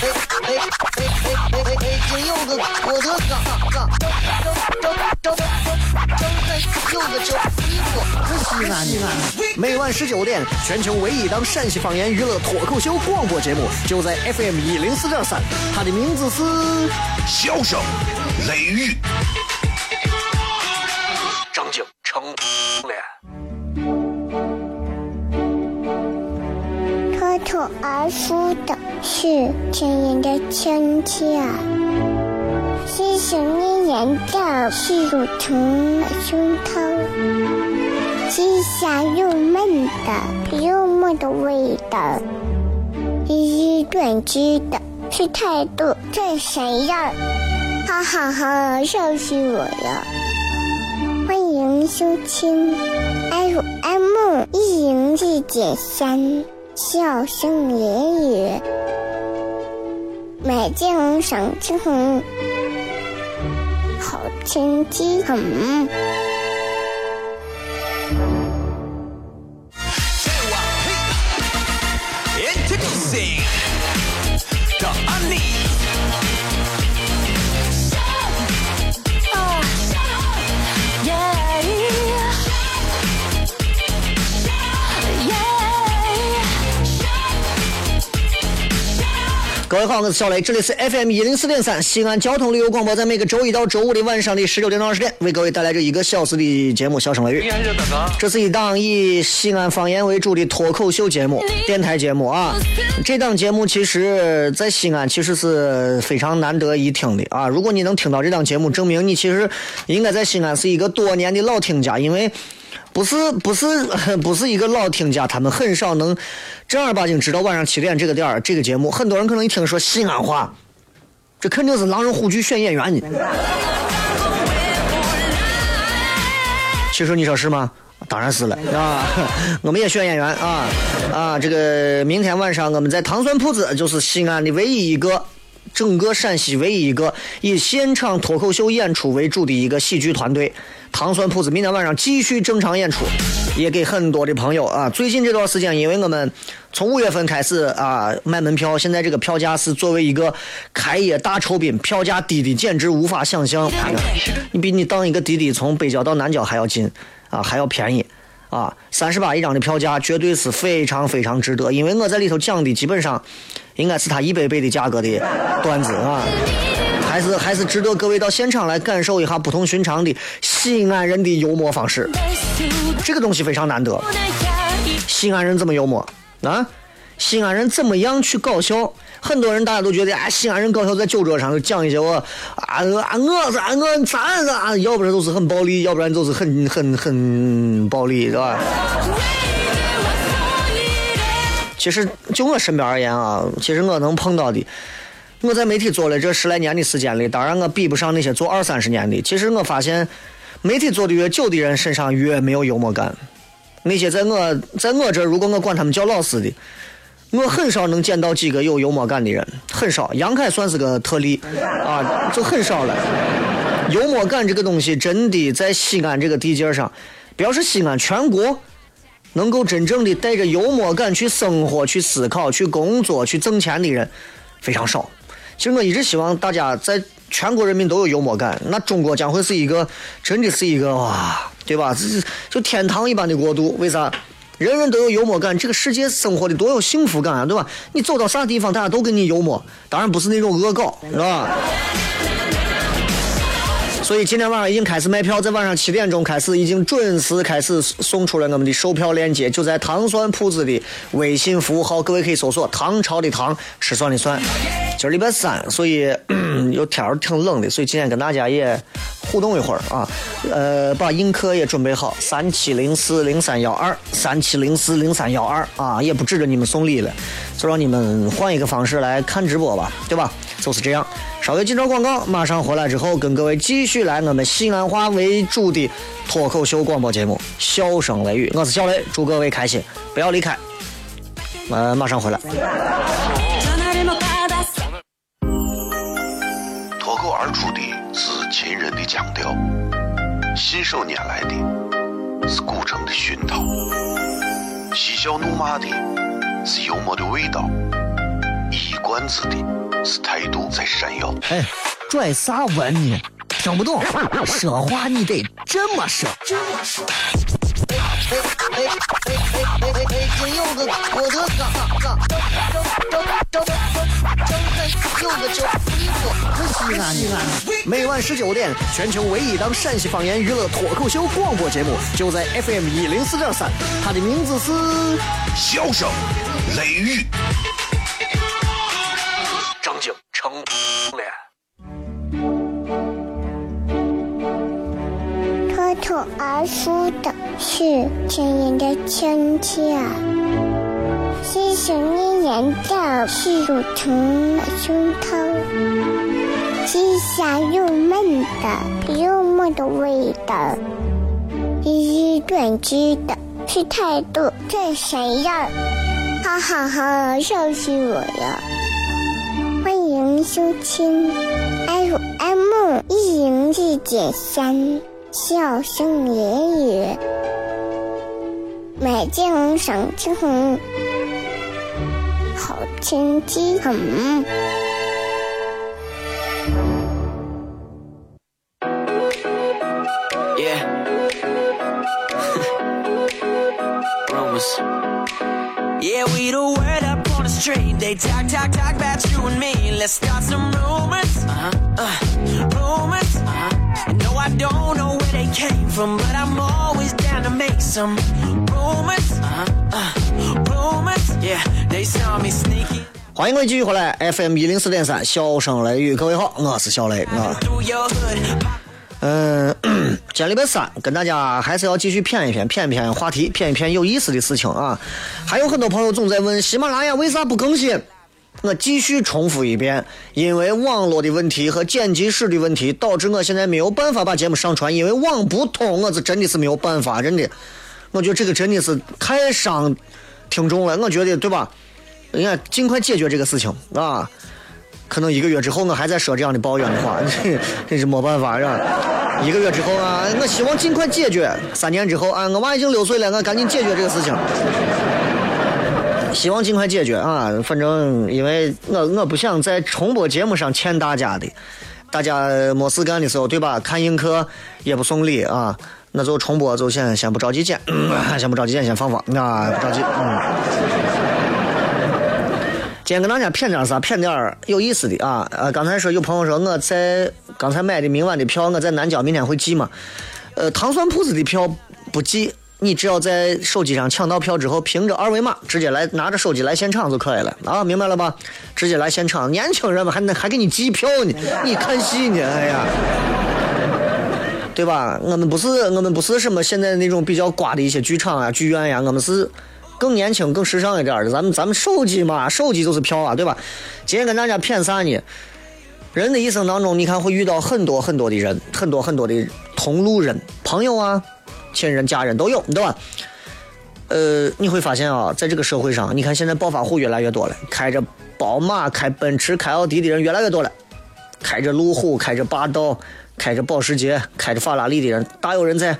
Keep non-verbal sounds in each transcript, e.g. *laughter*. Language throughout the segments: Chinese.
哎哎哎！北京有个郭德纲，张张张张张开有个叫西安西安。每晚十九点，全球唯一档陕西方言娱乐脱口秀广播节目，就在 FM 一零四点三。它的名字是《笑声雷雨》。口而出的。是亲人的亲切，是想念人的是乳虫的胸膛，是香又闷的幽默的味道，是短知的是态度这谁样？哈哈哈，笑死我了！欢迎收听 FM 一零四点三，笑声言语。美景赏青红，好天气很。各位好，我是小雷，这里是 FM 一零四点三西安交通旅游广播，在每个周一到周五的晚上的十九点到二十点，为各位带来这一个小时的节目《笑声雷雨》。这是一档以西安方言为主的脱口秀节目，电台节目啊。这档节目其实，在西安其实是非常难得一听的啊。如果你能听到这档节目，证明你其实应该在西安是一个多年的老听家，因为。不是不是 *laughs* 不是一个老听家，他们很少能正儿八经知道晚上七点这个点儿这个节目。很多人可能一听说西安话，这肯定是狼人虎踞选演员呢。其实你说是吗？当然是了啊！*laughs* 我们也选演员啊啊！这个明天晚上我们在糖蒜铺子，就是西安的唯一一个。整个陕西唯一一个以现场脱口秀演出为主的一个喜剧团队，糖蒜铺子明天晚上继续正常演出，也给很多的朋友啊。最近这段时间，因为我们从五月份开始啊卖门票，现在这个票价是作为一个开业大酬宾，票价低的简直无法想象。你比你当一个滴滴从北郊到南郊还要近啊，还要便宜啊！三十八一张的票价绝对是非常非常值得，因为我在里头讲的基本上。应该是他一百倍的价格的段子啊，还是还是值得各位到现场来感受一下不同寻常的西安人的幽默方式。这个东西非常难得，西安人怎么幽默啊？西安人怎么样去搞笑？很多人大家都觉得啊，西安人搞笑在酒桌上讲一些我啊啊我是我咱啊，要不然就是很暴力，要不然就是很很很暴力，是吧？其实就我身边而言啊，其实我能碰到的，我在媒体做了这十来年的时间里，当然我比不上那些做二三十年的。其实我发现，媒体做的越久的人身上越没有幽默感。那些在我在我这，如果我管他们叫老师的，我很少能见到几个有幽默感的人，很少。杨凯算是个特例啊，就很少了。幽默感这个东西，真的在西安这个地界上，不要说西安，全国。能够真正的带着幽默感去生活、去思考、去工作、去挣钱的人非常少。其实我一直希望大家在全国人民都有幽默感，那中国将会是一个真的是一个哇，对吧？这是就天堂一般的国度。为啥？人人都有幽默感，这个世界生活的多有幸福感啊，对吧？你走到啥地方，大家都跟你幽默，当然不是那种恶搞，是吧？所以今天晚上已经开始卖票，在晚上七点钟开始，已经准时开始送出了我们的售票链接，就在糖蒜铺子的微信服务号，各位可以搜索“唐朝的唐，吃蒜的蒜”。今儿礼拜三，所以有天儿挺冷的，所以今天跟大家也互动一会儿啊。呃，把映客也准备好，三七零四零三幺二，三七零四零三幺二啊，也不指着你们送礼了，就让你们换一个方式来看直播吧，对吧？就是这样。稍微进着广告，马上回来之后跟各位继续来我们西安话为主的脱口秀广播节目《笑声雷雨》，我是小雷，祝各位开心，不要离开，呃，马上回来。脱口而出的是秦人的腔调，信手拈来的是古城的熏陶，嬉笑怒骂的是幽默的味道，一冠子的是态度在闪耀。哎，拽啥文呢？听不懂，说话你得这么说。哎哎哎哎哎哎！北京有个郭德纲，张张张张张有个叫李波，西安西安。每晚十九点，全球唯一档陕西方言娱乐脱口秀广播节目，就在 FM 一零四点三，它的名字是《笑声雷雨》。脱口而出的是亲人的亲切，是想念人的是乳虫的胸膛，是香又闷的幽默的味道，是短知的是态度这谁呀？哈哈哈，笑死我了！欢迎收听 FM 一零四点三。笑声言语，美景赏晴空，好天气很。Yeah. Rumors. Yeah, we the word up on the street. They talk, talk, talk about you and me. Let's start some rumors. Uh-huh. Uh, rumors. Uh-huh. No, I don't know came from, but I'm always down to make some rumors. Uh-huh. Uh, rumors. Yeah, they saw me sneaking. 欢迎各位继续回来，FM 一零四点三，笑声雷雨，各位好，我是小雷啊。嗯，今天礼拜三，跟大家还是要继续谝一谝，谝一谝话题，谝一谝有意思的事情啊。还有很多朋友总在问喜马拉雅为啥不更新，我继续重复一遍，因为网络的问题和剪辑室的问题，导致我现在没有办法把节目上传，因为网不通，我是真的是没有办法，真的，我觉得这个真的是太伤听众了，我觉得对吧？人家尽快解决这个事情啊。可能一个月之后我还在说这样的抱怨的话，真是没办法，呀？一个月之后啊，我希望尽快解决。三年之后啊，我娃已经六岁了，我赶紧解决这个事情。希望尽快解决啊！反正因为我我不想在重播节目上欠大家的，大家没事干的时候，对吧？看映客也不送礼啊，那就重播就先先不着急剪，*coughs* 先不着急剪，先放放啊，不着急，嗯。今天跟大家谝点啥？谝点有意思的啊！呃，刚才说有朋友说我在刚才买的明晚的票，我在南郊明天会寄嘛？呃，糖蒜铺子的票不寄，你只要在手机上抢到票之后，凭着二维码直接来拿着手机来现场就可以了啊！明白了吧？直接来现场，年轻人们还还给你寄票呢，你看戏呢？哎呀！对吧？我们不是我们不是什么现在那种比较瓜的一些剧场啊、剧院呀，我们是。更年轻、更时尚一点的，咱们咱们手机嘛，手机就是票啊，对吧？今天跟大家骗啥呢？人的一生当中，你看会遇到很多很多的人，很多很多的同路人、朋友啊、亲人、家人都有，对吧？呃，你会发现啊，在这个社会上，你看现在暴发户越来越多了，开着宝马、开奔驰、开奥迪的人越来越多了，开着路虎、开着霸道、开着保时捷、开着法拉利的人大有人在，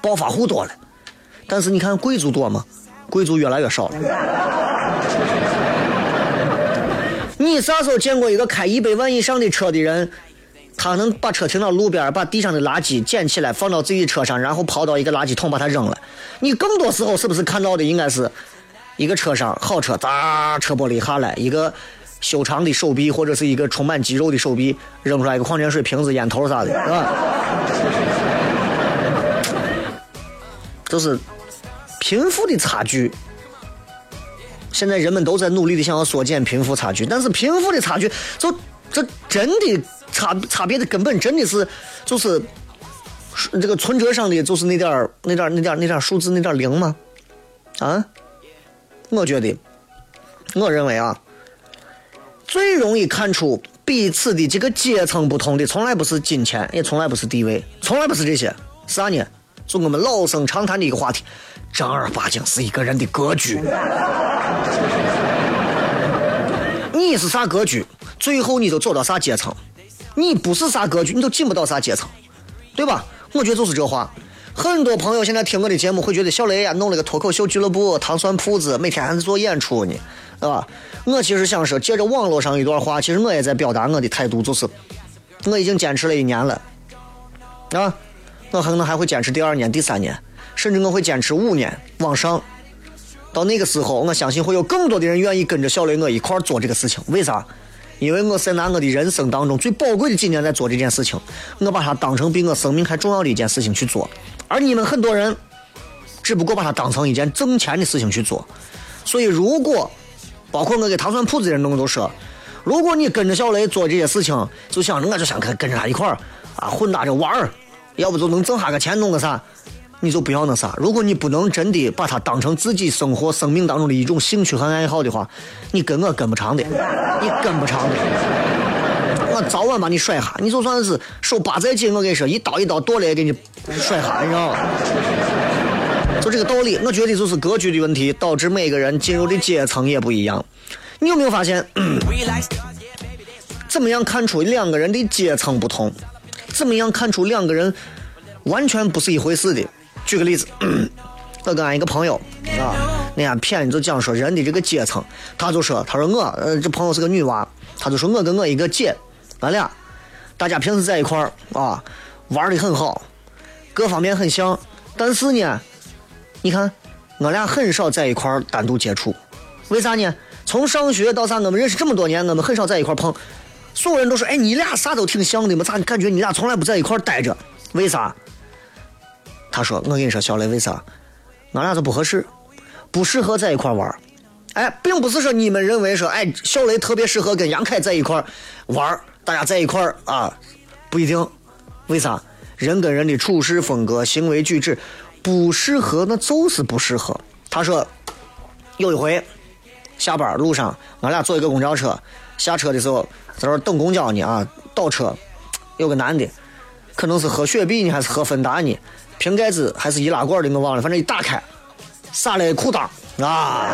暴发户多了。但是你看贵族多吗？贵族越来越少了。*laughs* 你啥时候见过一个开一百万以上的车的人，他能把车停到路边，把地上的垃圾捡起来放到自己车上，然后跑到一个垃圾桶把它扔了？你更多时候是不是看到的应该是一个车上好车，砸，车玻璃下来，一个修长的手臂或者是一个充满肌肉的手臂扔出来一个矿泉水瓶子、烟头啥的，是吧？就是贫富的差距。现在人们都在努力的想要缩减贫富差距，但是贫富的差距，就这真的差差别的根本真的是就是这个存折上的就是那点儿那点儿那点儿那点儿数字那点儿零吗？啊？我觉得，我认为啊，最容易看出彼此的这个阶层不同的，从来不是金钱，也从来不是地位，从来不是这些，啥呢？就我们老生常谈的一个话题，正儿八经是一个人的格局。*laughs* 你是啥格局，最后你就走到啥阶层；你不是啥格局，你都进不到啥阶层，对吧？我觉得就是这话。很多朋友现在听我的节目，会觉得小雷呀弄了个脱口秀俱乐部、糖蒜铺子，每天还在做演出呢，对吧？我其实想说，借着网络上一段话，其实我也在表达我的态度，就是我已经坚持了一年了，啊，我可能还会坚持第二年、第三年，甚至我会坚持五年往上。到那个时候，我相信会有更多的人愿意跟着小雷我一块儿做这个事情。为啥？因为我在拿我的人生当中最宝贵的几年在做这件事情，我把它当成比我生命还重要的一件事情去做。而你们很多人，只不过把它当成一件挣钱的事情去做。所以，如果包括我给糖蒜铺子的人我都说，如果你跟着小雷做这些事情，就想着我就想跟跟着他一块儿啊混搭着玩儿，要不就能挣下个钱，弄个啥。你就不要那啥。如果你不能真的把它当成自己生活、生命当中的一种兴趣和爱好的话，你跟我跟不长的，你跟不长的。我早晚把你甩下。你就算是手八再紧，我跟你说，一刀一刀剁了也给你甩下，你知道吗？就这个道理。我觉得就是格局的问题，导致每个人进入的阶层也不一样。你有没有发现？*clears throat* 怎么样看出两个人的阶层不同？怎么样看出两个人完全不是一回事的？举个例子，*clears throat* 我跟俺一个朋友啊，那天骗就讲说人的这个阶层，他就说，他说我，呃，这朋友是个女娃，他就说我跟我一个姐，俺俩，大家平时在一块儿啊，玩的很好，各方面很像，但是呢，你看，我俩很少在一块儿单独接触，为啥呢？从上学到啥，我们认识这么多年，我们很少在一块碰，所有人都说，哎，你俩啥都挺像的嘛，咋感觉你俩从来不在一块待着？为啥？他说：“我跟你说，小雷，为啥？俺俩就不合适，不适合在一块玩哎，并不是说你们认为说，哎，小雷特别适合跟杨凯在一块玩大家在一块啊，不一定。为啥？人跟人的处事风格、行为举止不适合，那就是不适合。他说，有一回下班路上，俺俩坐一个公交车，下车的时候在那等公交呢啊，倒车，有个男的，可能是喝雪碧呢，还是喝芬达呢？”瓶盖子还是易拉罐的，我忘了，反正一打开，撒了裤裆啊！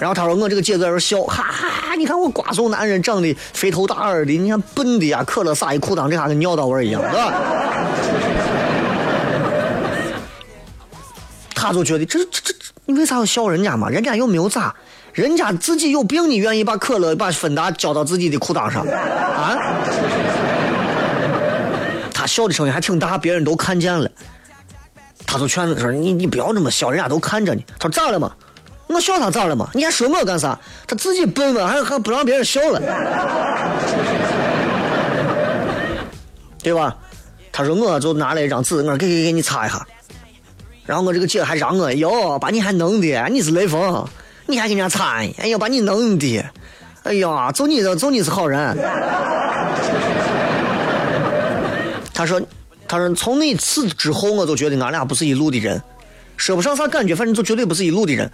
然后他说：“我这个姐在这笑，哈哈哈！你看我瓜怂男人长得肥头大耳的，你看笨的呀，可乐撒一裤裆，这下跟尿道味一样，是吧？”他就觉得这这这，你为啥要笑人家嘛？人家又没有咋，人家自己有病，你愿意把可乐、把芬达浇到自己的裤裆上啊？笑的声音还挺大，别人都看见了。他就劝他说：“你你不要那么笑，人家都看着你。”他说：“咋了嘛？我笑他咋了嘛？你还说我干啥？他自己笨嘛，还还不让别人笑了，*laughs* 对吧？”他说：“我就拿了一张纸，我给给给你擦一下。”然后我这个姐还让我哟，把你还弄的，你是雷锋，你还给人家擦？哎呀，把你弄的，哎呀，就你这，就你是好人。他说：“他说从那次之后，我就觉得俺俩不是一路的人，说不上啥感觉，反正就绝对不是一路的人。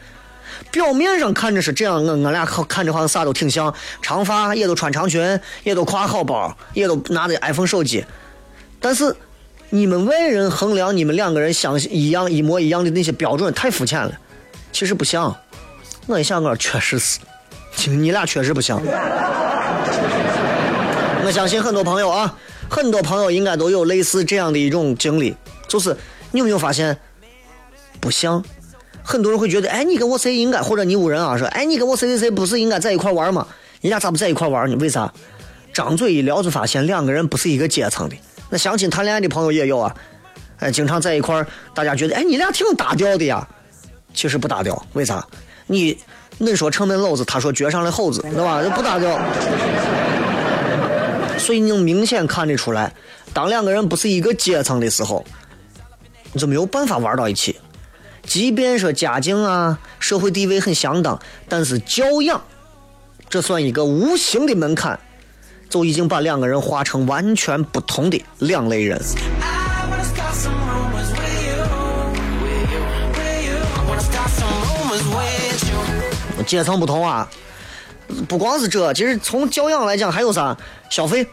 表面上看着是这样，我俺俩看着好像啥都挺像，长发也都穿长裙，也都挎好包，也都拿着 iPhone 手机。但是你们外人衡量你们两个人相一样一模一样的那些标准太肤浅了，其实不像。我一想，我确实是，你俩确实不像。我相信很多朋友啊。”很多朋友应该都有类似这样的一种经历，就是你有没有发现不像？很多人会觉得，哎，你跟我谁应该，或者你屋人啊说，哎，你跟我谁谁谁不是应该在一块玩吗？人家咋不在一块玩呢？为啥？张嘴一聊就发现两个人不是一个阶层的。那相亲谈恋爱的朋友也有啊，哎，经常在一块大家觉得，哎，你俩挺搭调的呀。其实不搭调，为啥？你恁说城门楼子，他说绝上的猴子，对吧？不搭调。所以你能明显看得出来，当两个人不是一个阶层的时候，你就没有办法玩到一起。即便说家境啊、社会地位很相当，但是教养，这算一个无形的门槛，就已经把两个人划成完全不同的两类人。阶层不同啊。不光是这，其实从教养来讲，还有啥？消费，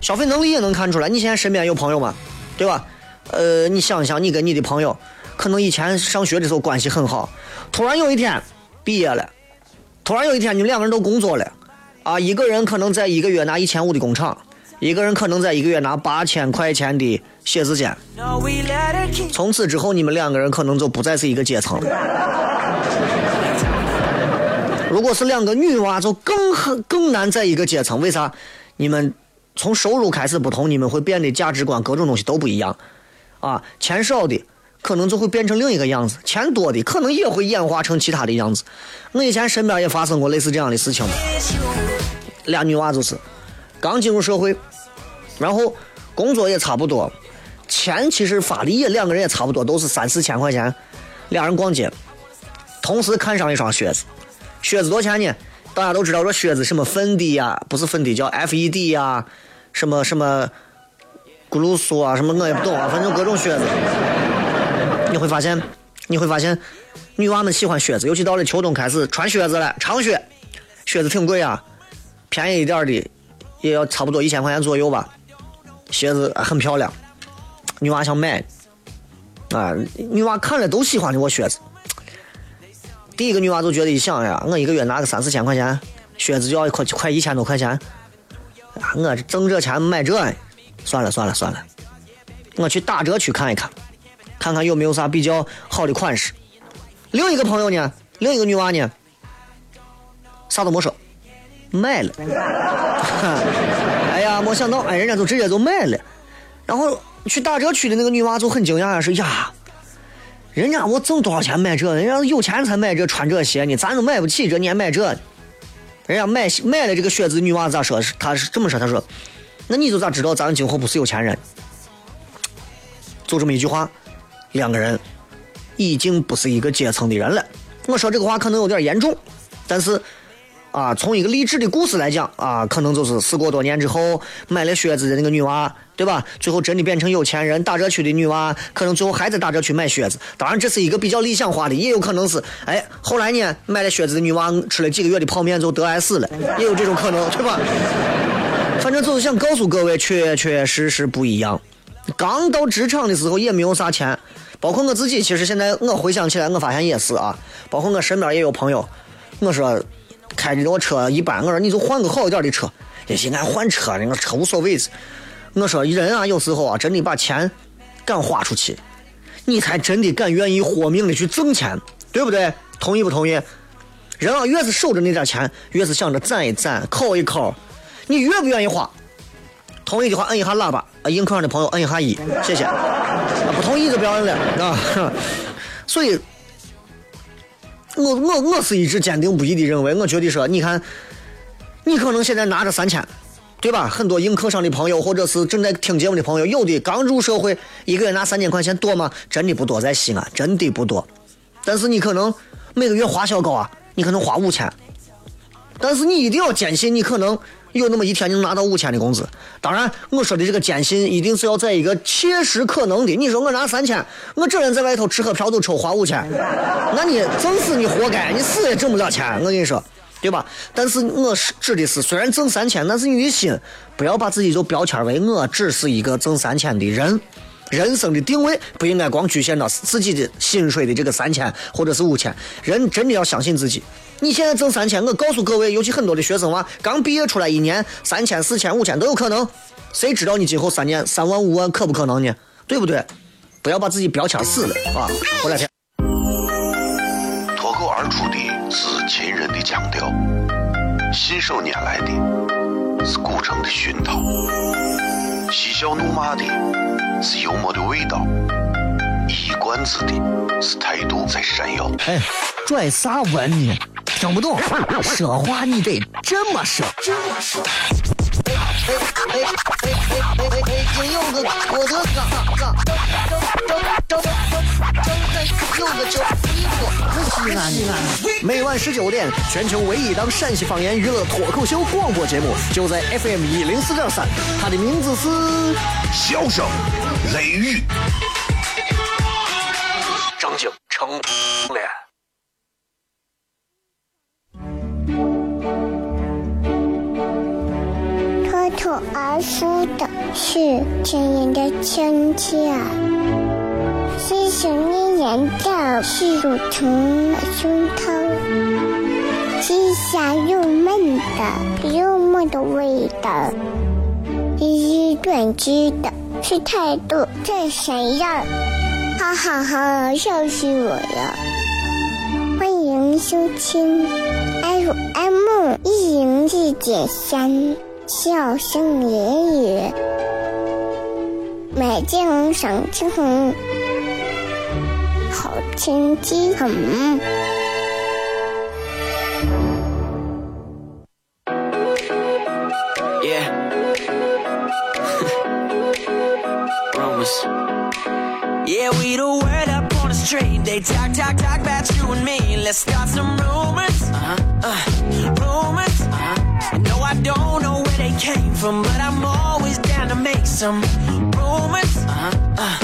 消费能力也能看出来。你现在身边有朋友吗？对吧？呃，你想想，你跟你的朋友，可能以前上学的时候关系很好，突然有一天毕业了，突然有一天你们两个人都工作了，啊，一个人可能在一个月拿一千五的工厂，一个人可能在一个月拿八千块钱的写字间，从此之后你们两个人可能就不再是一个阶层了。如果是两个女娃，就更很更难在一个阶层。为啥？你们从收入开始不同，你们会变得价值观各种东西都不一样。啊，钱少的可能就会变成另一个样子，钱多的可能也会演化成其他的样子。我以前身边也发生过类似这样的事情，俩女娃就是刚进入社会，然后工作也差不多，钱其实发的也两个人也差不多，都是三四千块钱，俩人逛街，同时看上一双靴子，靴子多少钱呢？大家都知道这靴子什么芬迪呀，不是芬迪叫 FED 呀，什么什么咕噜苏啊，什么我也不懂啊，反正各种靴子。你会发现，你会发现，女娃们喜欢靴子，尤其到了秋冬开始穿靴子了，长靴，靴子挺贵啊，便宜一点的也要差不多一千块钱左右吧。鞋子很漂亮，女娃想买，啊，女娃看了都喜欢的我靴子。第一个女娃就觉得一想呀，我一个月拿个三四千块钱，靴子就要快快一千多块钱，啊，我挣这钱买这，算了算了算了，我去打折区看一看，看看有没有啥比较好的款式。另一个朋友呢，另一个女娃呢，啥都没说，买了。*laughs* 哎呀，没想到，哎，人家就直接就买了。然后去打折区的那个女娃就很惊讶，说呀，人家我挣多少钱买这？人家有钱才买这穿这鞋呢，咱都买不起这，你还买这？人家买买了这个靴子，女娃咋说？她是这么说，她说，那你就咋知道咱今后不是有钱人？就这么一句话，两个人已经不是一个阶层的人了。我说这个话可能有点严重，但是啊，从一个励志的故事来讲啊，可能就是事过多年之后买了靴子的那个女娃，对吧？最后真的变成有钱人，打折区的女娃可能最后还在打折区买靴子。当然，这是一个比较理想化的，也有可能是哎，后来呢买了靴子的女娃吃了几个月的泡面就得癌死了，也有这种可能，对吧？反正就是想告诉各位，确确实实不一样。刚到职场的时候也没有啥钱，包括我自己，其实现在我回想起来，我发现也是啊。包括我身边也有朋友，我说开的我车一般，我说你就换个好一点的车，也行，俺换车那个车无所谓。我说人啊，有时候啊，真的把钱敢花出去，你才真的敢愿意豁命的去挣钱，对不对？同意不同意？人啊，越是守着那点钱，越是想着攒一攒、抠一抠，你越不愿意花。同意的话摁一下喇叭，啊，映客上的朋友摁一下一，谢谢。啊，不同意就不要摁了啊。所以，我我我是一直坚定不移的认为，我觉得说，你看，你可能现在拿着三千，对吧？很多硬客上的朋友，或者是正在听节目的朋友，有的刚入社会，一个月拿三千块钱多吗？真的不多，在西安真的不多。但是你可能每个月花销高啊，你可能花五千，但是你一定要坚信，你可能有那么一天你能拿到五千的工资。当然，我说的这个坚信，一定是要在一个切实可能的。你说我拿三千，我这人在外头吃喝嫖赌抽花五千，那你挣死你活该，你死也挣不了钱。我跟你说，对吧？但是我是指的是，虽然挣三千，但是你的心不要把自己就标签为我只是一个挣三千的人。人生的定位不应该光局限到自己的薪水的这个三千或者是五千，人真的要相信自己。你现在挣三千，我告诉各位，尤其很多的学生娃刚毕业出来一年，三千、四千、五千都有可能。谁知道你今后三年三万、五万可不可能呢？对不对？不要把自己标签死了啊！回来片。脱口而出的是秦人的腔调，信手拈来的是古城的熏陶，嬉笑怒骂的是幽默的味道，一冠子的是态度在闪耀。哎，拽啥文呢？听不懂，说话你得这么说。这么说。哎哎哎哎哎哎哎！金柚子，我的嘎嘎，张张张张张在柚子酒，衣服西安西安。每晚十九点，全球唯一档陕西方言娱乐脱口秀广播节目，就在 FM 一零四点三。它的名字是笑声雷雨，张景成脸。土而出的是亲人的亲切，是想念人的是乳虫的胸膛，是香又闷的又闷的味道，是短知的是态度这谁样？哈哈哈，笑死我了！欢迎收听 FM 一零四点三。笑声言语，美景赏青红，好天气很。They talk, talk, talk about you and me. Let's start some rumors. Uh-huh. Uh, rumors. Uh-huh. No, I don't know where they came from, but I'm always down to make some rumors. Uh-huh. Uh,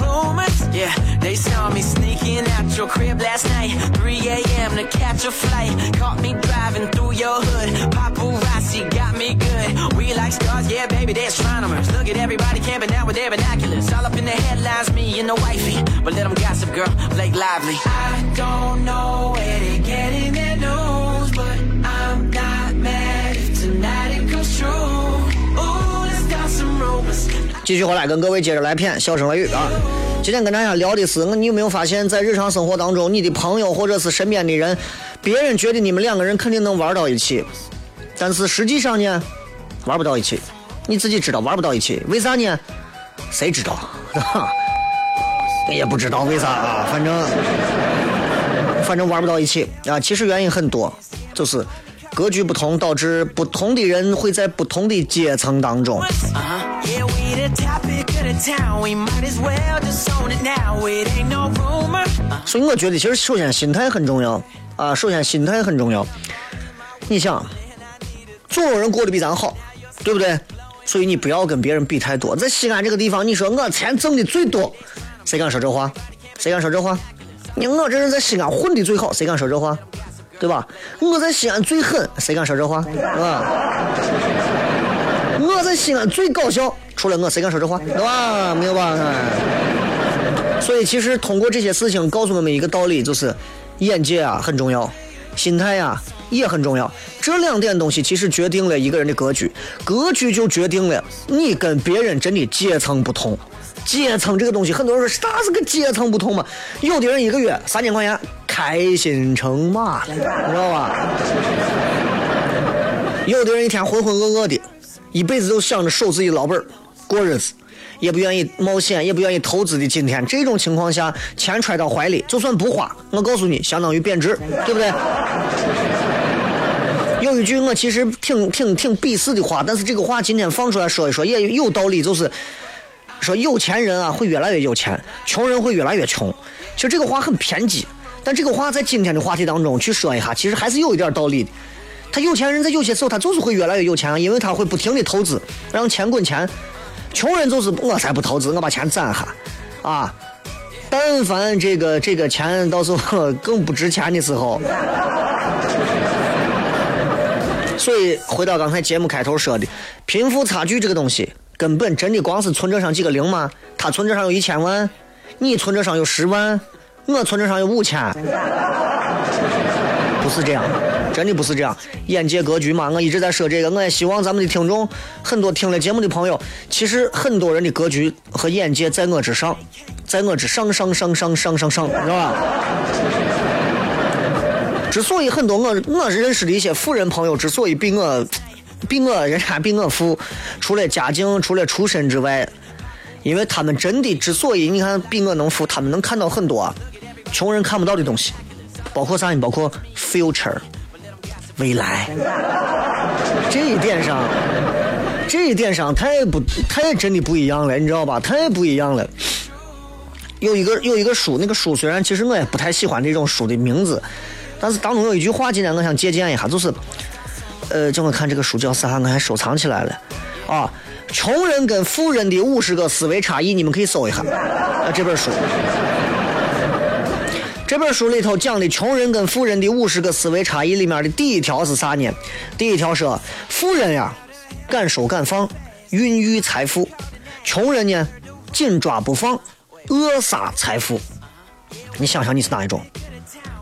rumors. Yeah, they saw me sneaking out your crib last night. 3 a.m. to catch a flight. Caught me driving through your hood. Got stars, yeah, baby, they're astronomers. Look at everybody camping out with their binoculars. All up in the headlines, me and the wifey. But let them gossip, girl, Blake Lively. I don't know where they're getting their news, but I'm not mad if tonight it goes true. Ooh, let's start some rumors. 继续回来跟各位接着来片笑声雷雨啊。今天跟大家聊的是，你有没有发现，在日常生活当中，你的朋友或者是身边的人，别人觉得你们两个人肯定能玩到一起，但是实际上呢，玩不到一起。你自己知道玩不到一起，为啥呢？谁知道？*laughs* 也不知道为啥啊，反正反正玩不到一起啊。其实原因很多，就是格局不同，导致不同的人会在不同的阶层当中。Uh-huh. Uh, 所以我觉得，其实首先心态很重要啊，首先心态很重要。你想，总有人过得比咱好，对不对？所以你不要跟别人比太多。在西安这个地方，你说我钱挣的最多，谁敢说这话？谁敢说这话？你我这人在西安混的最好，谁敢说这话？对吧？我在西安最狠，谁敢说这话？啊？我在西安最搞笑，除了我，谁敢说这话？对吧？没有吧？所以其实通过这些事情告诉我们一个道理，就是眼界啊很重要，心态啊也很重要。这两点东西其实决定了一个人的格局，格局就决定了你跟别人真的阶层不同。阶层这个东西，很多人说啥是个阶层不同嘛？有的人一个月三千块钱，开心成马了，你知道吧？有的人一天浑浑噩噩的，一辈子都想着守自己老本儿过日子。也不愿意冒险，也不愿意投资的今天，这种情况下，钱揣到怀里，就算不花，我告诉你，相当于贬值，对不对？有一句我其实挺挺挺鄙视的话，但是这个话今天放出来说一说也有道理，就是说有钱人啊会越来越有钱，穷人会越来越穷。其实这个话很偏激，但这个话在今天的话题当中去说一下，其实还是有一点道理的。他有钱人在有些时候他就是会越来越有钱，因为他会不停的投资，让钱滚钱。穷人就是我才不投资，我把钱攒下，啊，但凡这个这个钱到时候 *laughs* 更不值钱的时候，所以回到刚才节目开头说的，贫富差距这个东西，根本真的光是存折上几个零吗？他存折上有一千万，你存折上有十万，我存折上有五千，不是这样。真的不是这样，眼界格局嘛。我一直在说这个，我也希望咱们的听众，很多听了节目的朋友，其实很多人的格局和眼界在我之上，在我之上上上上上上上，知道吧？之所以很多我我认识的一些富人朋友，之所以比我比我人家比我富，除了家境，除了出身之外，因为他们真的之所以你看比我能富，他们能看到很多穷人看不到的东西，包括啥呢？包括 future。未来，这一点上，这一点上太不太真的不一样了，你知道吧？太不一样了。有一个有一个书，那个书虽然其实我也不太喜欢这种书的名字，但是当中有一句话，今天我想借鉴一下，就是，呃，叫我看这个书叫啥，我还收藏起来了，啊，穷人跟富人的五十个思维差异，你们可以搜一下，啊，这本书。这本书里头讲的穷人跟富人的五十个思维差异里面的第一条是啥呢？第一条说，富人呀，敢收敢放，孕育财富；穷人呢，紧抓不放，扼杀财富。你想想你是哪一种？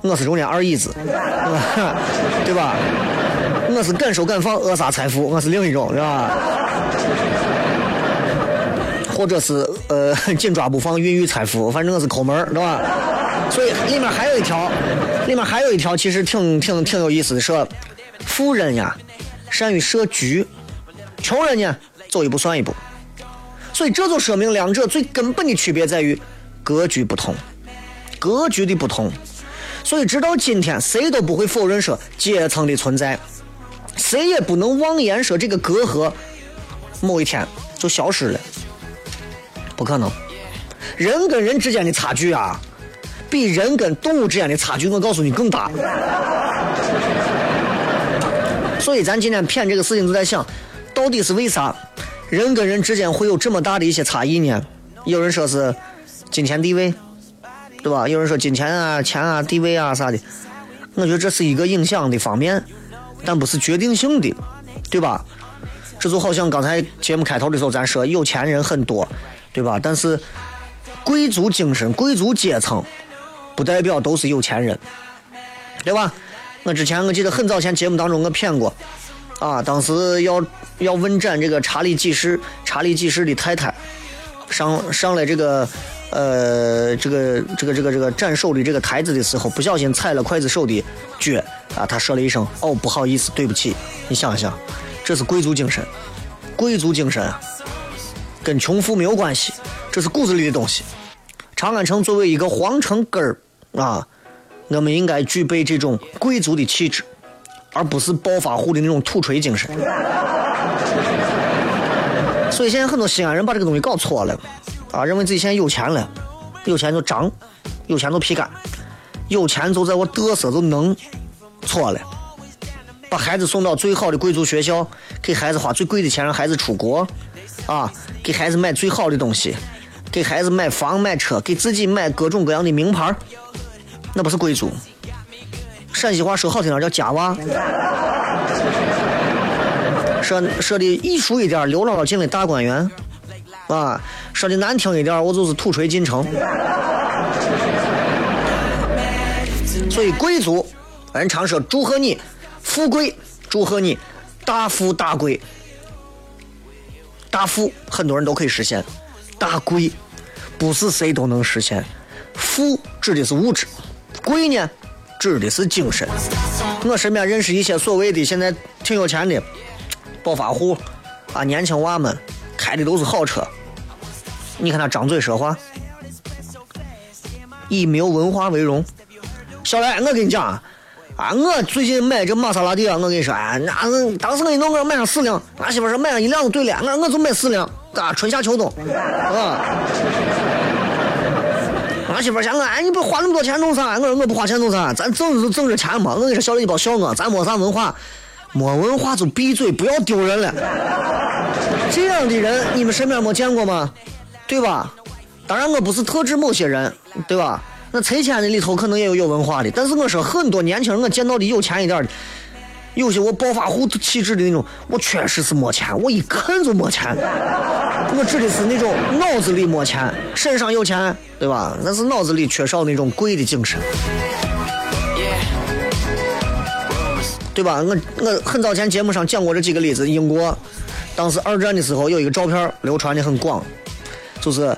我是中间二椅子，*laughs* 对吧？我是敢收敢放，扼杀财富，我是另一种，是吧？或者是呃紧抓不放，孕育财富，反正我是抠门儿，对吧？所以里面还有一条，里面还有一条，其实挺挺挺有意思的，说富人呀善于设局，穷人呢走一步算一步。所以这就说明两者最根本的区别在于格局不同，格局的不同。所以直到今天，谁都不会否认说阶层的存在，谁也不能妄言说这个隔阂某一天就消失了，不可能。人跟人之间的差距啊，比人跟动物之间的差距，我告诉你更大。所以咱今天谝这个事情，就在想，到底是为啥人跟人之间会有这么大的一些差异呢？有人说是金钱地位。对吧？有人说金钱啊、钱啊、地位啊啥的，我觉得这是一个影响的方面，但不是决定性的，对吧？这就好像刚才节目开头的时候咱说，有钱人很多，对吧？但是贵族精神、贵族阶层不代表都是有钱人，对吧？我之前我记得很早前节目当中我骗过，啊，当时要要问斩这个查理几世，查理几世的太太上上来这个。呃，这个这个这个这个斩首的这个台子的时候，不小心踩了刽子手的脚啊，他说了一声：“哦，不好意思，对不起。”你想想，这是贵族精神，贵族精神啊，跟穷富没有关系，这是骨子里的东西。长安城作为一个皇城根儿啊，我们应该具备这种贵族的气质，而不是暴发户的那种土锤精神。所以现在很多西安人把这个东西搞错了。啊，认为自己现在有钱了，有钱就张，有钱就皮干，有钱就在我嘚瑟就能，错了。把孩子送到最好的贵族学校，给孩子花最贵的钱让孩子出国，啊，给孩子买最好的东西，给孩子买房买车，给自己买各种各样的名牌，那不是贵族。陕西话说好听点叫家娃，*laughs* 说说的艺术一点，刘姥姥进了大观园。啊，说的难听一点，我就是土锤进城。所以贵族，人常说祝贺你富贵，祝贺你大富大贵。大富很多人都可以实现，大贵不是谁都能实现。富指的是物质，贵呢指的是精神。我身边认识一些所谓的现在挺有钱的暴发户啊，年轻娃们开的都是好车。你看他张嘴说话，以没有文化为荣。小来，我跟你讲啊，我最近买这玛莎拉蒂啊，我跟你说，啊，那当时我一弄我买上四辆，俺媳妇说买上一辆就对了，我我就买四辆，啊，春夏秋冬，啊。俺媳妇嫌我，哎，你不花那么多钱弄啥？我说我不花钱弄啥？咱挣就挣着钱嘛。我跟你说，小雷你别笑我，咱没啥文化，没文化就闭嘴，不要丢人了。这样的人你们身边没见过吗？对吧？当然我不是特指某些人，对吧？那拆迁的里头可能也有有文化的，但是我说很多年轻人我见到的有钱一点的，有些我暴发户气质的那种，我确实是没钱，我一看就没钱。我指的是那种脑子里没钱，身上有钱，对吧？但是脑子里缺少那种贵的精神，对吧？我我很早前节目上讲过这几个例子，英国当时二战的时候有一个照片流传的很广。就是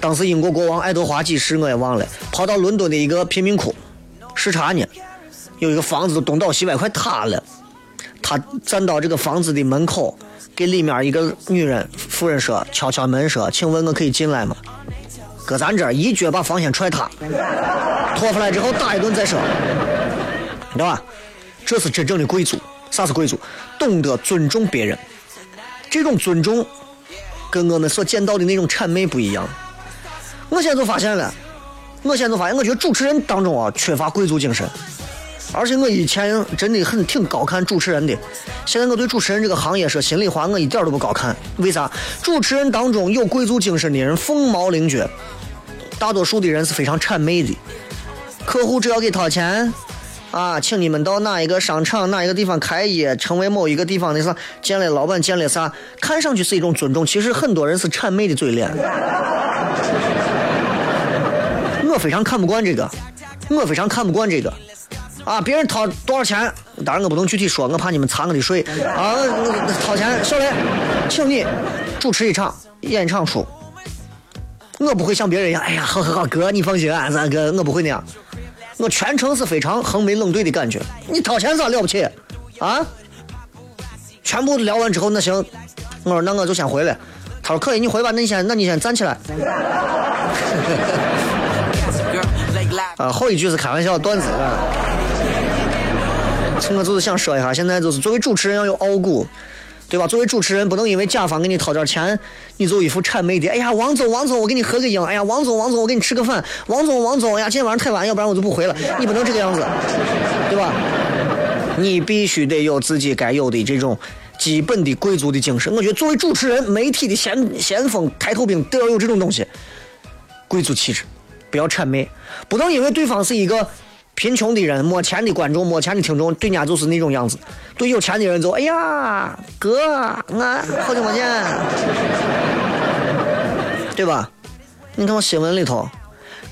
当时英国国王爱德华几世，我也忘了，跑到伦敦的一个贫民窟视察呢，有一个房子东倒西歪，快塌了。他站到这个房子的门口，给里面一个女人夫人说：“敲敲门，说，请问我可以进来吗？”搁咱这儿一脚把房先踹塌，拖出来之后打一顿再说，对吧？这是真正的贵族。啥是贵族？懂得尊重别人，这种尊重。跟我们所见到的那种谄媚不一样。我现在就发现了，我现在就发现，我觉得主持人当中啊缺乏贵族精神。而且我以前真的很挺高看主持人的，现在我对主持人这个行业说心里话，我一点都不高看。为啥？主持人当中有贵族精神的人凤毛麟角，大多数的人是非常谄媚的。客户只要给掏钱，啊，请你们到哪一个商场、哪一个地方开业，成为某一个地方的啥见了老板见了啥，看上去是一种尊重，其实很多人是谄媚的嘴脸。*laughs* 我非常看不惯这个，我非常看不惯这个。啊，别人掏多少钱，当然我不能具体说，我怕你们查我的税啊。掏钱，小雷，请你主持一场演唱出。我不会像别人一样，哎呀，好好好，哥你放心啊，咱哥我不会那样。我全程是非常横眉冷对的感觉。你掏钱咋了不起啊？全部聊完之后，那行，我说那我就先回来。他说可以，你回吧，那你先，那你先站起来。*laughs* 啊，后一句是开玩笑段子啊。我就是想说一下，现在就是作为主持人要有傲骨，对吧？作为主持人不能因为甲方给你掏点钱，你就一副谄媚的。哎呀，王总，王总，我给你合个影。哎呀，王总，王总，我给你吃个饭。王总，王总，哎呀，今天晚上太晚，要不然我就不回了。你不能这个样子，对吧？你必须得有自己该有的这种基本的贵族的精神。我觉得作为主持人、媒体的先先锋、抬头兵都要有这种东西，贵族气质，不要谄媚，不能因为对方是一个。贫穷的人、没钱的观众、没钱的听众，对人家就是那种样子；对有钱的人就哎呀，哥，我好久没见，对吧？你看我新闻里头，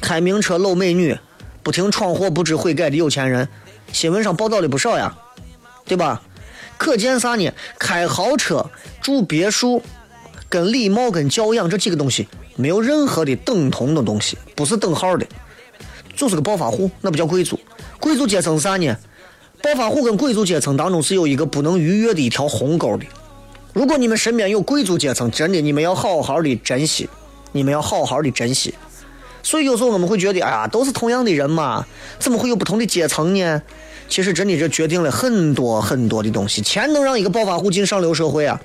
开名车搂美女，不停闯祸、不知悔改的有钱人，新闻上报道的不少呀，对吧？可见啥呢？开豪车、住别墅，跟礼貌、跟教养这几个东西没有任何的等同的东西，不是等号的。就是个暴发户，那不叫贵族。贵族阶层是啥呢？暴发户跟贵族阶层当中是有一个不能逾越的一条鸿沟的。如果你们身边有贵族阶层，真的你们要好好的珍惜，你们要好好的珍惜。所以有时候我们会觉得，哎呀，都是同样的人嘛，怎么会有不同的阶层呢？其实真的这决定了很多很多的东西。钱能让一个暴发户进上流社会啊，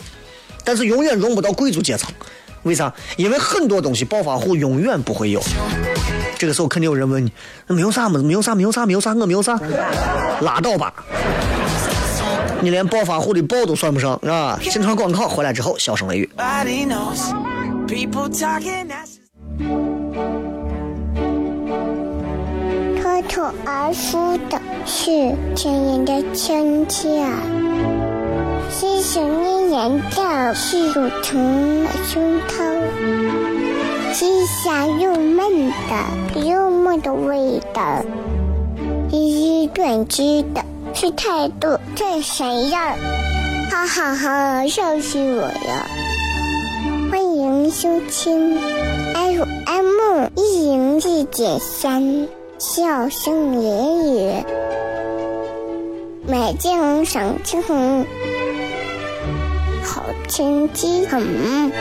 但是永远融不到贵族阶层。为啥？因为很多东西暴发户永远不会有。这个时候肯定有人问你，那没有啥嘛？没有啥，没有啥，没有啥，我没有啥，拉倒吧！你连暴发户的暴都算不上，是吧？进团广告回来之后，笑声雷雨。脱口而出的是亲人的亲切。是想念人的是乳虫的胸膛，是香又闷的幽默的味道，是短知的，是态度这谁呀，哈哈哈，笑死我了！欢迎收听 FM 一零四点三，笑声言语，美景赏青红。好天气很。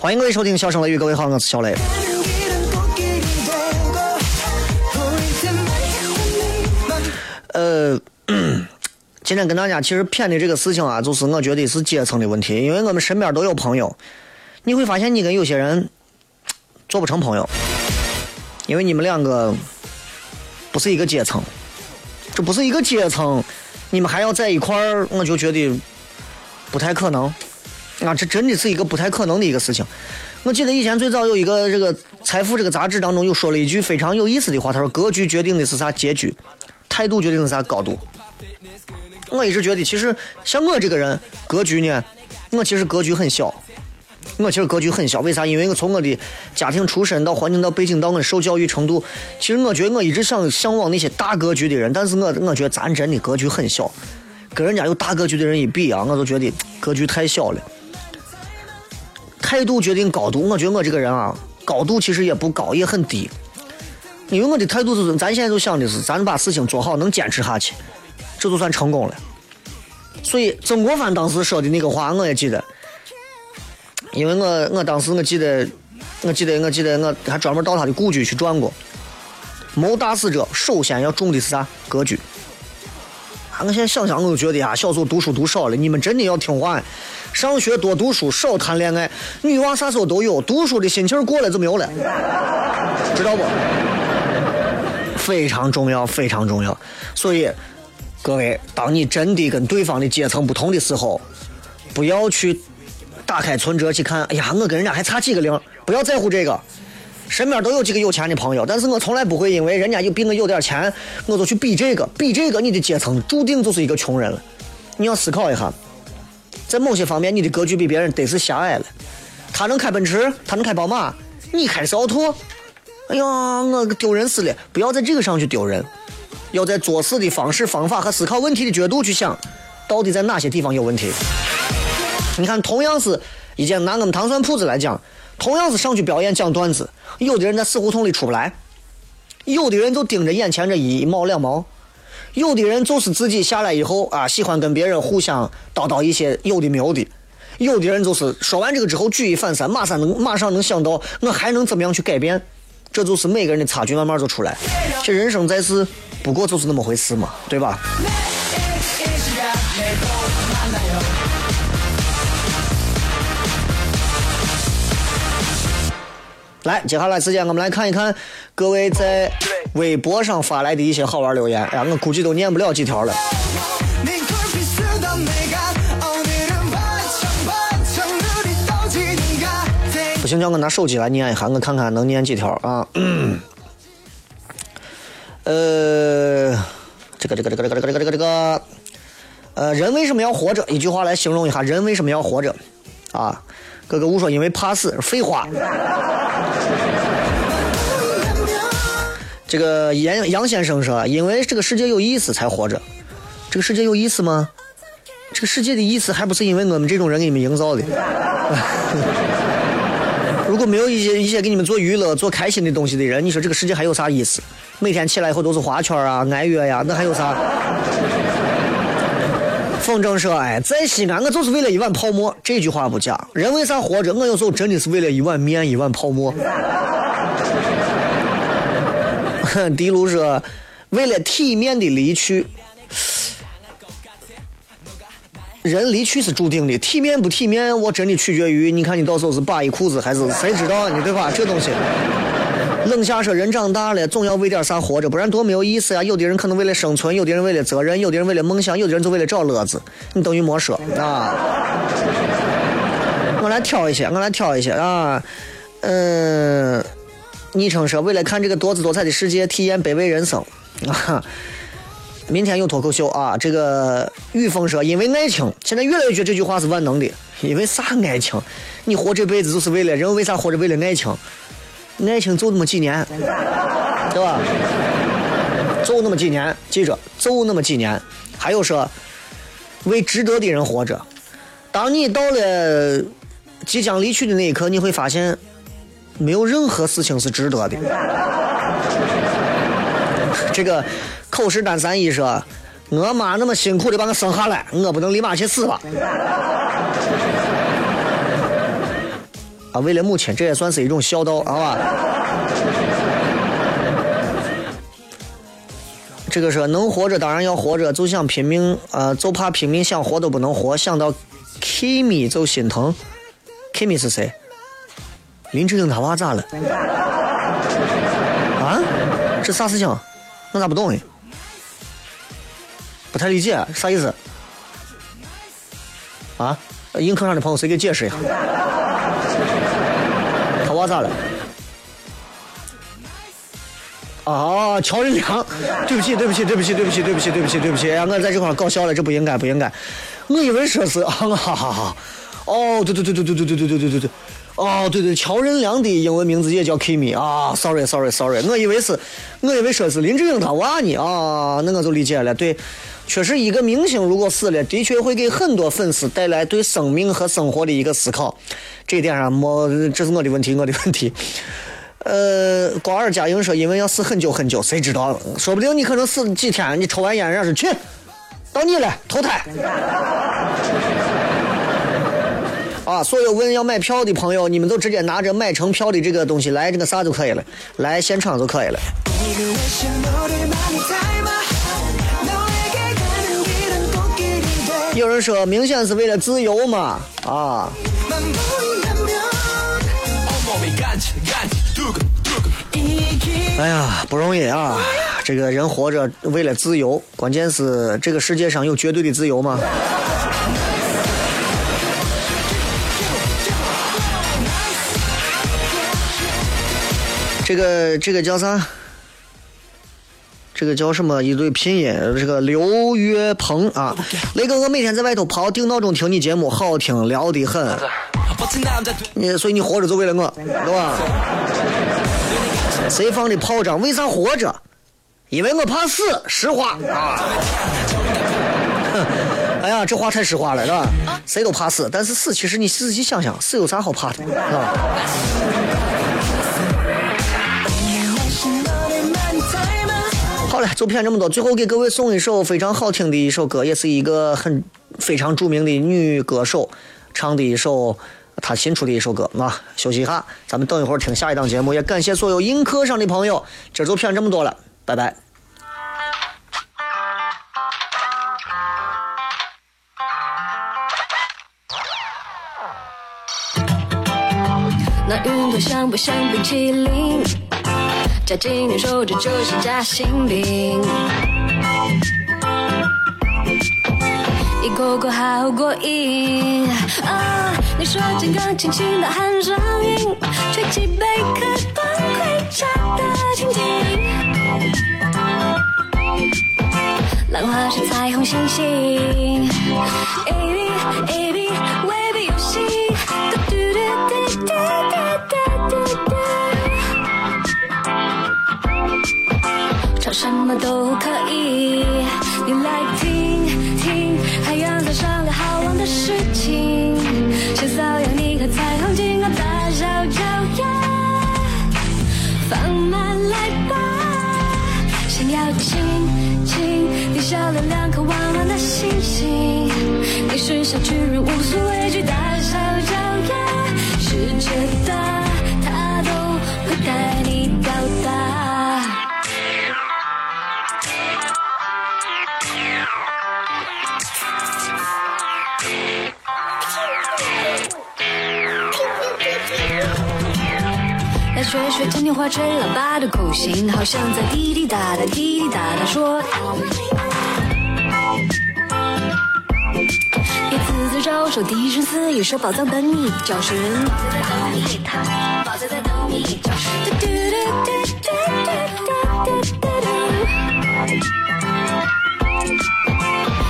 欢迎各位收听《笑声雷雨》，各位好，我是小雷。呃，今天跟大家其实谝的这个事情啊，就是我觉得是阶层的问题，因为我们身边都有朋友，你会发现你跟有些人做不成朋友，因为你们两个不是一个阶层，这不是一个阶层，你们还要在一块儿，我就觉得不太可能啊，这真的是一个不太可能的一个事情。我记得以前最早有一个这个《财富》这个杂志当中有说了一句非常有意思的话，他说：“格局决定的是啥结局。”态度决定是啥高度？我一直觉得，其实像我这个人，格局呢，我其实格局很小。我其实格局很小，为啥？因为我从我的家庭出身到环境到背景到我受教育程度，其实我觉得我一直想向往那些大格局的人，但是我我觉得咱真的格局很小，跟人家有大格局的人一比啊，我就觉得格局太小了。态度决定高度，我觉得我这个人啊，高度其实也不高，也很低。因为我的态度就是，咱现在就想的是，咱把事情做好，能坚持下去，这就算成功了。所以曾国藩当时说的那个话，我也记得。因为我我当时我记得，我记得我记得我还专门到他的故居去转过。谋大事者，首先要重的是啥？格局。啊我现在想想我都觉得呀，小时候读书读少了，你们真的要听话，上学多读书，少谈恋爱。女娃啥时候都有，读书的心情过了就没有了，知道不？非常重要，非常重要。所以，各位，当你真的跟对方的阶层不同的时候，不要去打开存折去看，哎呀，我跟人家还差几个零，不要在乎这个。身边都有几个有钱的朋友，但是我从来不会因为人家有比我有点钱，我就去比这个，比这个，你的阶层注定就是一个穷人了。你要思考一下，在某些方面，你的格局比别人得是狭隘了。他能开奔驰，他能开宝马，你开的是奥拓。哎呀，我丢人死了！不要在这个上去丢人，要在做事的方式、方法和思考问题的角度去想，到底在哪些地方有问题。你看，同样是一件拿我们糖蒜铺子来讲，同样是上去表演讲段子，有的人在死胡同里出不来，有的人就盯着眼前这一毛两毛，有的人就是自己下来以后啊，喜欢跟别人互相叨叨一些有的没有的，有的人就是说完这个之后举一反三，马上能马上能想到我还能怎么样去改变。这就是每个人的差距，慢慢就出来。这人生在世，不过就是那么回事嘛，对吧？来，接下来时间我们来看一看各位在微博上发来的一些好玩留言。哎呀，我估计都念不了几条了。不行，叫我拿手机来念一下，我看看能念几条啊？呃，这个这个这个这个这个这个这个这个，呃，人为什么要活着？一句话来形容一下，人为什么要活着？啊，哥哥误说因为怕死，废话。这个杨杨先生说，因为这个世界有意思才活着。这个世界有意思吗？这个世界的意思还不是因为我们这种人给你们营造的。如果没有一些一些给你们做娱乐、做开心的东西的人，你说这个世界还有啥意思？每天起来以后都是花圈啊、爱乐呀，那还有啥？风筝说：“哎，在西安我就是为了一碗泡馍。”这句话不假。人为啥活着？我有时候真的是为了一碗面、一碗泡馍。*laughs* 迪卢说：“为了体面的离去。”人离去是注定的，体面不体面，我真的取决于你看你到时候是扒一裤子还是谁知道呢？对吧？这东西。冷夏说：“人长大了，总要为点啥活着，不然多没有意思呀。有的人可能为了生存，有的人为了责任，有的人为了梦想，有的人就为了找乐子。你等于没说啊。我来挑一些，我来挑一些啊。嗯，昵称说为了看这个多姿多彩的世界，体验卑微人生啊。”明天有脱口秀啊！这个雨峰说，因为爱情，现在越来越觉得这句话是万能的。因为啥爱情？你活这辈子就是为了人，为啥活着为了爱情？爱情就那么几年，对吧？就那么几年，记着，就那么几年。还有说，为值得的人活着。当你到了即将离去的那一刻，你会发现，没有任何事情是值得的。这个。口是单三一说，我妈那么辛苦的把我生下来，我不能立马去死吧？啊，为了母亲，这也算是一种孝道，好吧？这个说能活着当然要活着，就想拼命，呃，就怕拼命想活都不能活，想到 Kimi 就心疼。Kimi 是谁？林志颖他娃咋了？啊？这啥事情？我咋不懂呢？不太理解啥意思？啊？映客上的朋友谁给解释一下？*laughs* 他娃咋了？啊，乔任梁，对不起，对不起，对不起，对不起，对不起，对不起，对不起，我在这块搞笑了，这不应该，不应该。我以为说是 *laughs* 啊，哈哈哈。哦，对对对对对对对对对对对对。哦，对对，乔任梁的英文名字也叫 Kimi 啊，sorry，sorry，sorry，我以为是，我以为说是林志颖他娃呢啊，那我就理解了，对。确实，一个明星如果死了，的确会给很多粉丝带来对生命和生活的一个思考。这点上，没，这是我的问题，我的问题。呃，瓜尔佳音说，因为要死很久很久，谁知道？说不定你可能死几天，你抽完烟，人家说去，到你了，投胎。啊，所有问要买票的朋友，你们都直接拿着买成票的这个东西来，这个啥就可以了，来现场就可以了。有人说明显是为了自由嘛啊。哎呀，不容易啊！这个人活着为了自由，关键是这个世界上有绝对的自由吗？这个这个叫啥？这个叫什么？一对拼音，这个刘月鹏啊。雷哥，我每天在外头跑，定闹钟听你节目，好听，聊得很。你所以你活着就为了我，对吧？谁放的炮仗？为啥活着？因为我怕死，实话啊。*laughs* 哎呀，这话太实话了，是吧？谁都怕死，但是死，其实你仔细想想，死有啥好怕的，是吧？好了，就骗这么多。最后给各位送一首非常好听的一首歌，也是一个很非常著名的女歌手唱的一首她新出的一首歌啊。休息一下，咱们等一会儿听下一档节目。也感谢所有映客上的朋友，今儿就骗这么多了，拜拜。那云朵像不像冰淇淋？夹紧你手指就是夹心饼，一口口好过瘾啊！你说金刚轻轻的喊上音，吹起贝壳端盔甲的情景，浪花是彩虹星星，A B A B 未必游戏，什么都可以，你来听听海洋上上了好玩的事情，想骚扰你和彩虹金刚大小脚丫，放慢来吧，想要亲亲你笑了两颗弯弯的星星，你是小巨人无所畏惧大小脚丫，世界大，它都会带学学天天花吹喇叭的口型，好像在滴滴答答滴滴答答说。一次次招手，低声似语说宝藏等你，教室宝藏在等你，教室。嘟嘟嘟嘟嘟嘟嘟嘟嘟。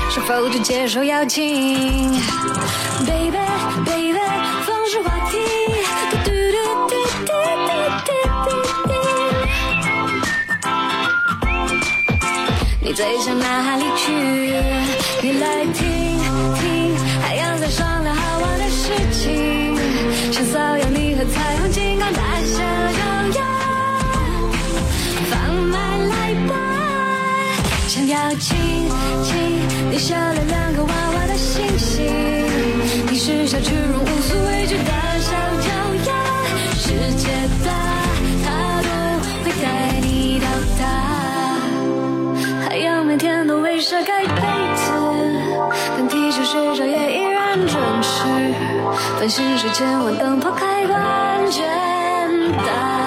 是否就接受邀请？Baby baby，放声话题。最想哪里去？你来听听海洋在商量好玩的事情，想骚扰你和彩虹金刚大小脚丫，放慢来吧，想要亲亲你笑了两个娃娃的星星，你是小巨人无所畏惧大天都为啥盖被子？但地球睡着也依然准时。繁星是千万灯泡开关，简单。